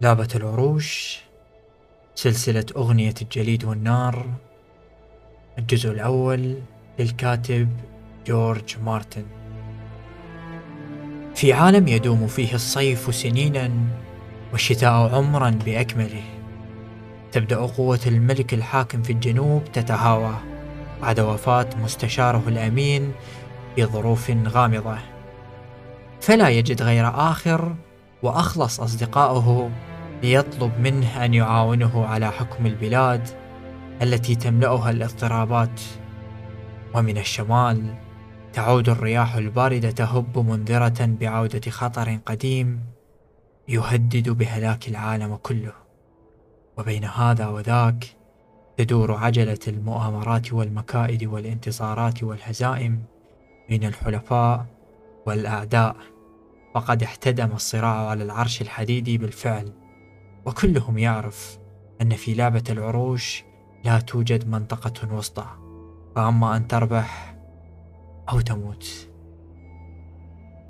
لعبة العروش سلسلة أغنية الجليد والنار. الجزء الأول للكاتب جورج مارتن. في عالم يدوم فيه الصيف سنينا والشتاء عمرا بأكمله. تبدأ قوة الملك الحاكم في الجنوب تتهاوى بعد وفاة مستشاره الأمين في ظروف غامضة. فلا يجد غير آخر وأخلص أصدقائه ليطلب منه أن يعاونه على حكم البلاد التي تملأها الاضطرابات. ومن الشمال تعود الرياح الباردة تهب منذرة بعودة خطر قديم يهدد بهلاك العالم كله. وبين هذا وذاك تدور عجلة المؤامرات والمكائد والانتصارات والهزائم بين الحلفاء والأعداء. وقد احتدم الصراع على العرش الحديدي بالفعل وكلهم يعرف أن في لعبة العروش لا توجد منطقة وسطى فأما أن تربح أو تموت.